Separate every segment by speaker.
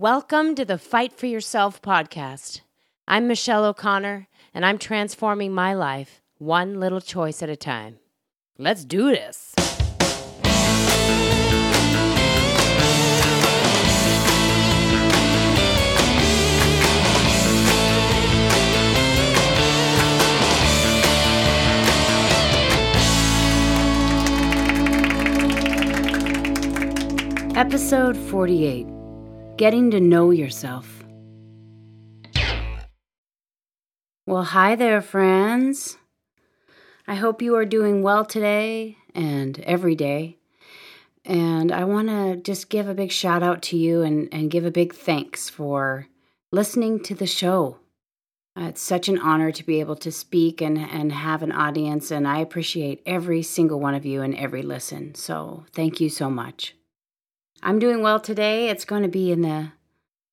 Speaker 1: Welcome to the Fight for Yourself podcast. I'm Michelle O'Connor, and I'm transforming my life one little choice at a time. Let's do this. Episode 48 Getting to Know Yourself. Well, hi there, friends. I hope you are doing well today and every day. And I want to just give a big shout out to you and, and give a big thanks for listening to the show. Uh, it's such an honor to be able to speak and, and have an audience, and I appreciate every single one of you and every listen. So, thank you so much. I'm doing well today. It's going to be in the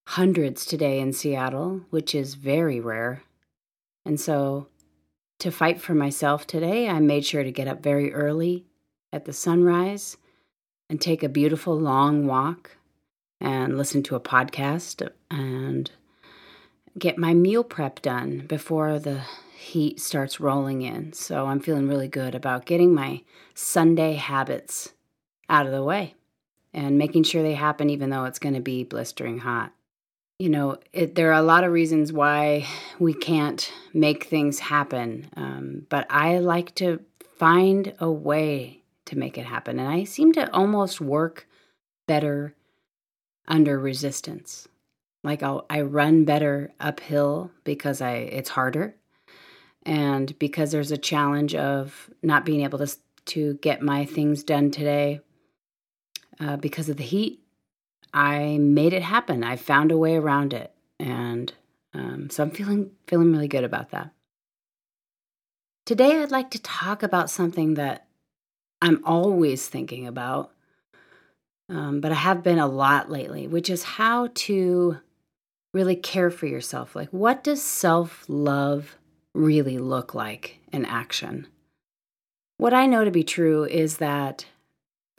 Speaker 1: hundreds today in Seattle, which is very rare. And so, to fight for myself today, I made sure to get up very early at the sunrise and take a beautiful long walk and listen to a podcast and get my meal prep done before the heat starts rolling in. So, I'm feeling really good about getting my Sunday habits out of the way and making sure they happen even though it's going to be blistering hot. You know, it, there are a lot of reasons why we can't make things happen, um, but I like to find a way to make it happen. And I seem to almost work better under resistance. Like I'll, I run better uphill because I it's harder, and because there's a challenge of not being able to to get my things done today uh, because of the heat, I made it happen. I found a way around it, and um, so I'm feeling feeling really good about that. Today, I'd like to talk about something that I'm always thinking about, um, but I have been a lot lately, which is how to really care for yourself. Like, what does self love really look like in action? What I know to be true is that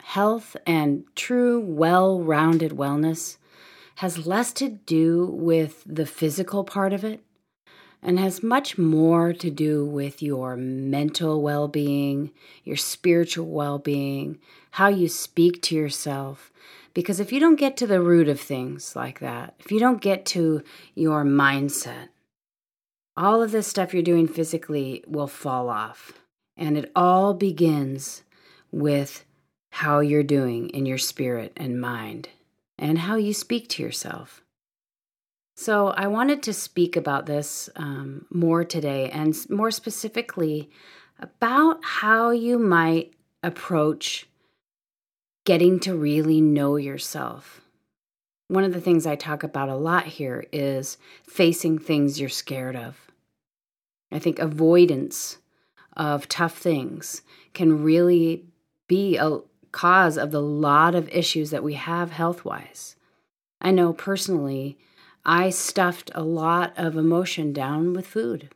Speaker 1: health and true, well rounded wellness has less to do with the physical part of it and has much more to do with your mental well being, your spiritual well being, how you speak to yourself. Because if you don't get to the root of things like that, if you don't get to your mindset, all of this stuff you're doing physically will fall off. And it all begins with how you're doing in your spirit and mind, and how you speak to yourself. So, I wanted to speak about this um, more today, and more specifically about how you might approach getting to really know yourself. One of the things I talk about a lot here is facing things you're scared of. I think avoidance of tough things can really be a, cause of the lot of issues that we have health wise. I know personally, I stuffed a lot of emotion down with food.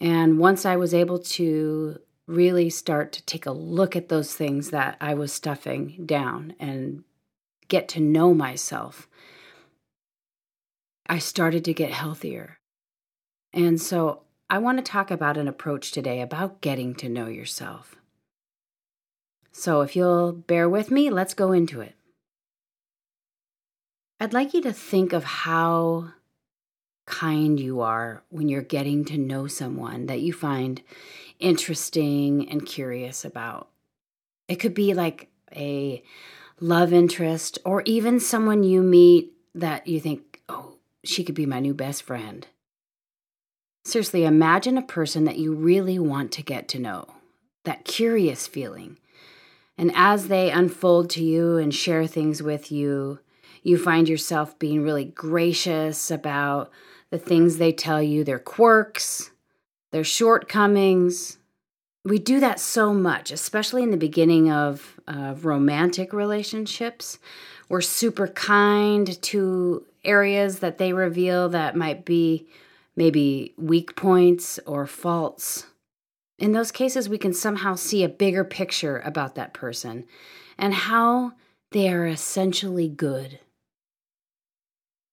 Speaker 1: And once I was able to really start to take a look at those things that I was stuffing down and get to know myself, I started to get healthier. And so I want to talk about an approach today about getting to know yourself. So, if you'll bear with me, let's go into it. I'd like you to think of how kind you are when you're getting to know someone that you find interesting and curious about. It could be like a love interest or even someone you meet that you think, oh, she could be my new best friend. Seriously, imagine a person that you really want to get to know, that curious feeling and as they unfold to you and share things with you, you find yourself being really gracious about the things they tell you, their quirks, their shortcomings. We do that so much, especially in the beginning of uh, romantic relationships. We're super kind to areas that they reveal that might be maybe weak points or faults in those cases, we can somehow see a bigger picture about that person and how they are essentially good.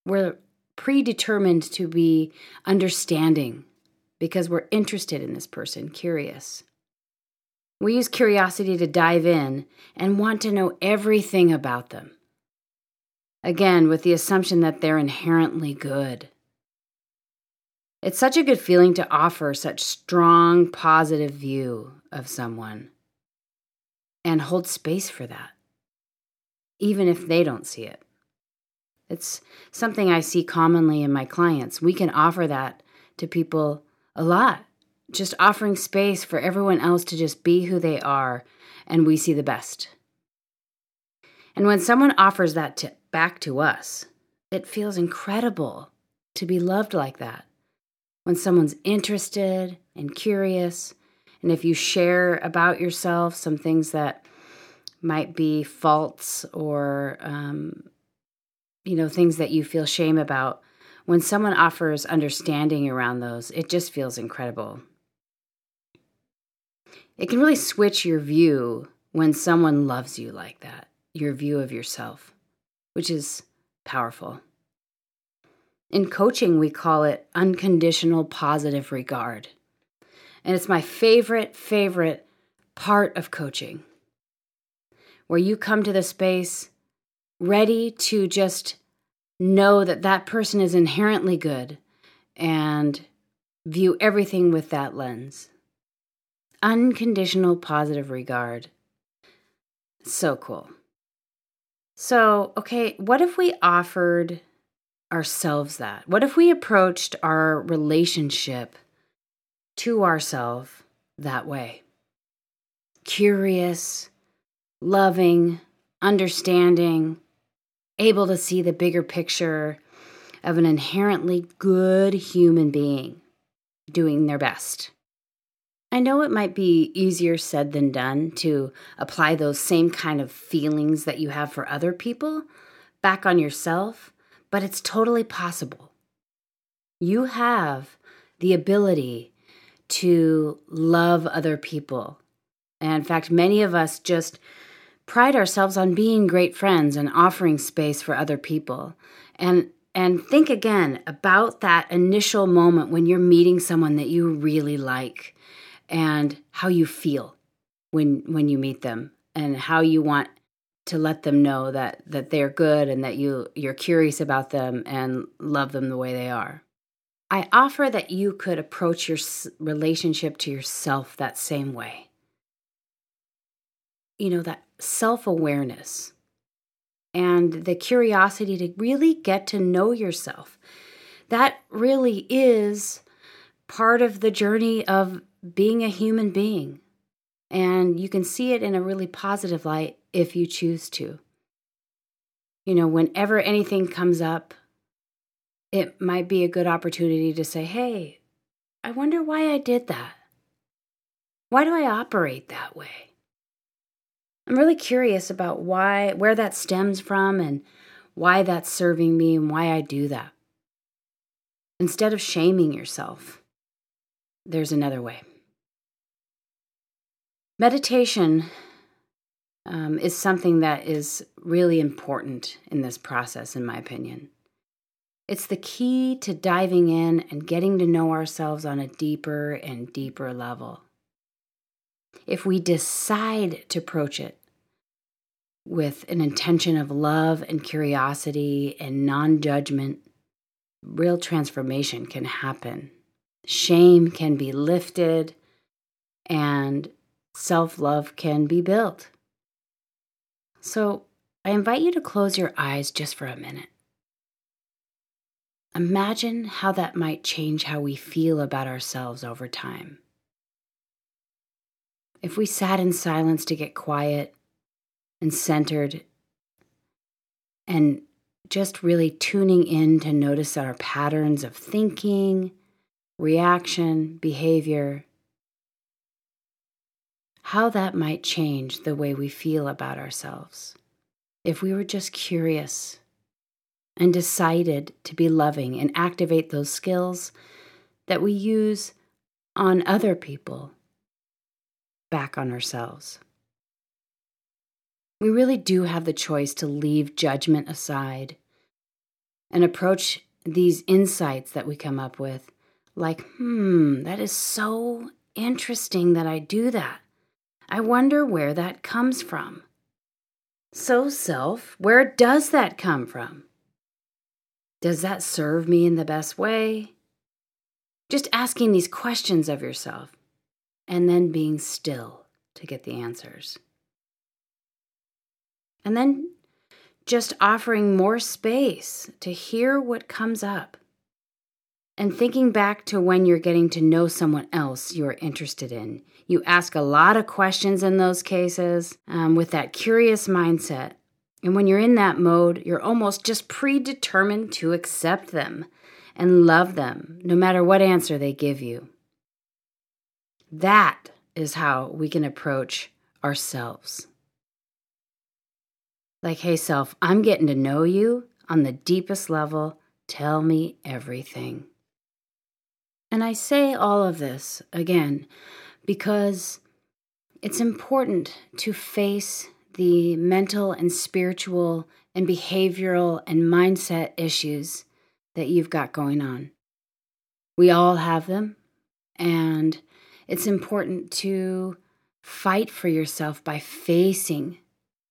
Speaker 1: we're predetermined to be understanding because we're interested in this person, curious. We use curiosity to dive in and want to know everything about them. Again, with the assumption that they're inherently good. It's such a good feeling to offer such strong positive view of someone and hold space for that, even if they don't see it. It's something I see commonly in my clients. We can offer that to people a lot, just offering space for everyone else to just be who they are, and we see the best. And when someone offers that to, back to us, it feels incredible to be loved like that when someone's interested and curious, and if you share about yourself some things that might be faults or, um, you know, things that you feel shame about, when someone offers understanding around those, it just feels incredible. It can really switch your view when someone loves you like that, your view of yourself, which is powerful. In coaching, we call it unconditional positive regard. And it's my favorite, favorite part of coaching, where you come to the space ready to just know that that person is inherently good and view everything with that lens. Unconditional positive regard. So cool. So, okay, what if we offered ourselves that? What if we approached our relationship to ourselves that way? Curious, loving, understanding, able to see the bigger picture of an inherently good human being doing their best. I know it might be easier said than done to apply those same kind of feelings that you have for other people back on yourself but it's totally possible. You have the ability to love other people. And in fact, many of us just pride ourselves on being great friends and offering space for other people. And and think again about that initial moment when you're meeting someone that you really like and how you feel when when you meet them and how you want to let them know that that they're good and that you you're curious about them and love them the way they are. I offer that you could approach your relationship to yourself that same way. You know, that self-awareness and the curiosity to really get to know yourself. That really is part of the journey of being a human being. And you can see it in a really positive light if you choose to. You know, whenever anything comes up, it might be a good opportunity to say, hey, I wonder why I did that. Why do I operate that way? I'm really curious about why, where that stems from, and why that's serving me and why I do that. Instead of shaming yourself, there's another way. Meditation um, is something that is really important in this process, in my opinion. It's the key to diving in and getting to know ourselves on a deeper and deeper level. If we decide to approach it with an intention of love and curiosity and non judgment, real transformation can happen. Shame can be lifted, and self love can be built. So I invite you to close your eyes just for a minute. Imagine how that might change how we feel about ourselves over time. If we sat in silence to get quiet and centered and just really tuning in to notice our patterns of thinking, reaction, behavior, how that might change the way we feel about ourselves if we were just curious and decided to be loving and activate those skills that we use on other people back on ourselves. We really do have the choice to leave judgment aside and approach these insights that we come up with like, hmm, that is so interesting that I do that. I wonder where that comes from. So, self, where does that come from? Does that serve me in the best way? Just asking these questions of yourself and then being still to get the answers. And then just offering more space to hear what comes up. And thinking back to when you're getting to know someone else you're interested in. You ask a lot of questions in those cases um, with that curious mindset. And when you're in that mode, you're almost just predetermined to accept them and love them, no matter what answer they give you. That is how we can approach ourselves. Like, hey, self, I'm getting to know you on the deepest level. Tell me everything. And I say all of this again because it's important to face the mental and spiritual and behavioral and mindset issues that you've got going on. We all have them, and it's important to fight for yourself by facing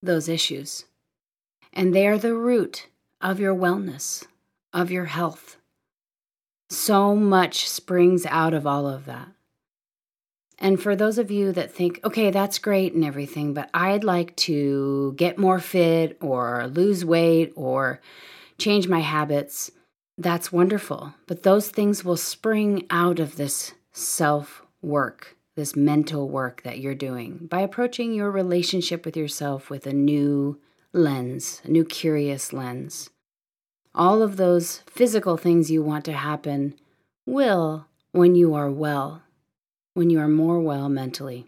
Speaker 1: those issues. And they are the root of your wellness, of your health. So much springs out of all of that. And for those of you that think, okay, that's great and everything, but I'd like to get more fit or lose weight or change my habits, that's wonderful. But those things will spring out of this self work, this mental work that you're doing by approaching your relationship with yourself with a new lens, a new curious lens. All of those physical things you want to happen will when you are well, when you are more well mentally.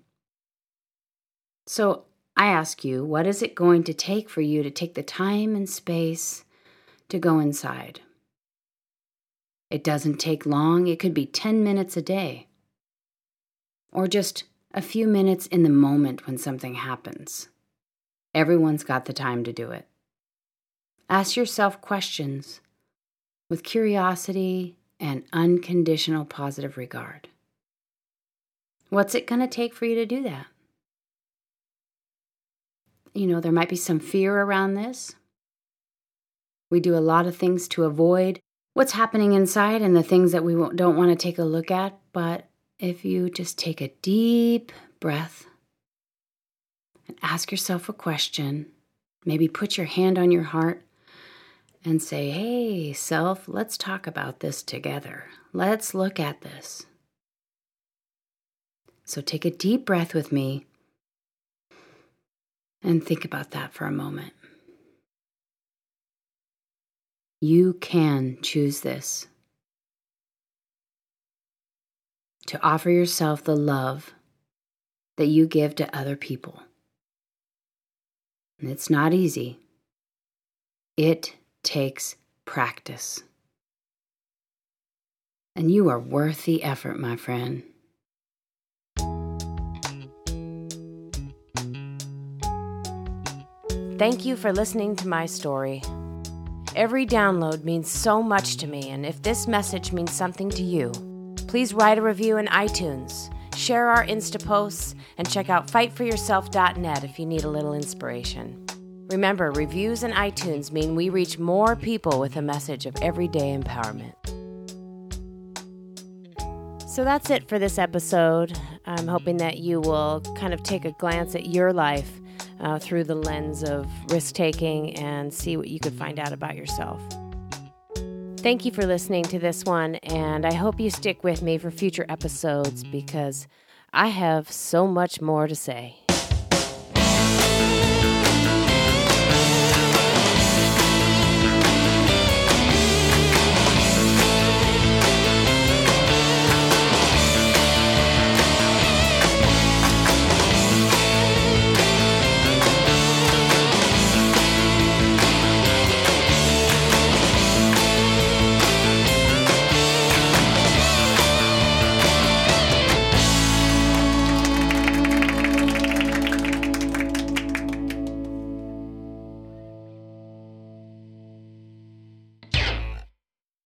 Speaker 1: So I ask you, what is it going to take for you to take the time and space to go inside? It doesn't take long, it could be 10 minutes a day, or just a few minutes in the moment when something happens. Everyone's got the time to do it. Ask yourself questions with curiosity and unconditional positive regard. What's it going to take for you to do that? You know, there might be some fear around this. We do a lot of things to avoid what's happening inside and the things that we don't want to take a look at. But if you just take a deep breath and ask yourself a question, maybe put your hand on your heart and say, hey, self, let's talk about this together. Let's look at this. So take a deep breath with me and think about that for a moment. You can choose this to offer yourself the love that you give to other people. And it's not easy. It takes practice. And you are worth the effort, my friend.
Speaker 2: Thank you for listening to my story. Every download means so much to me, and if this message means something to you, please write a review in iTunes, share our Insta posts, and check out fightforyourself.net if you need a little inspiration. Remember, reviews in iTunes mean we reach more people with a message of everyday empowerment. So that's it for this episode. I'm hoping that you will kind of take a glance at your life uh, through the lens of risk taking and see what you could find out about yourself. Thank you for listening to this one, and I hope you stick with me for future episodes because I have so much more to say.